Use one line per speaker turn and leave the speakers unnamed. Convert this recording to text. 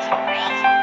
草莓。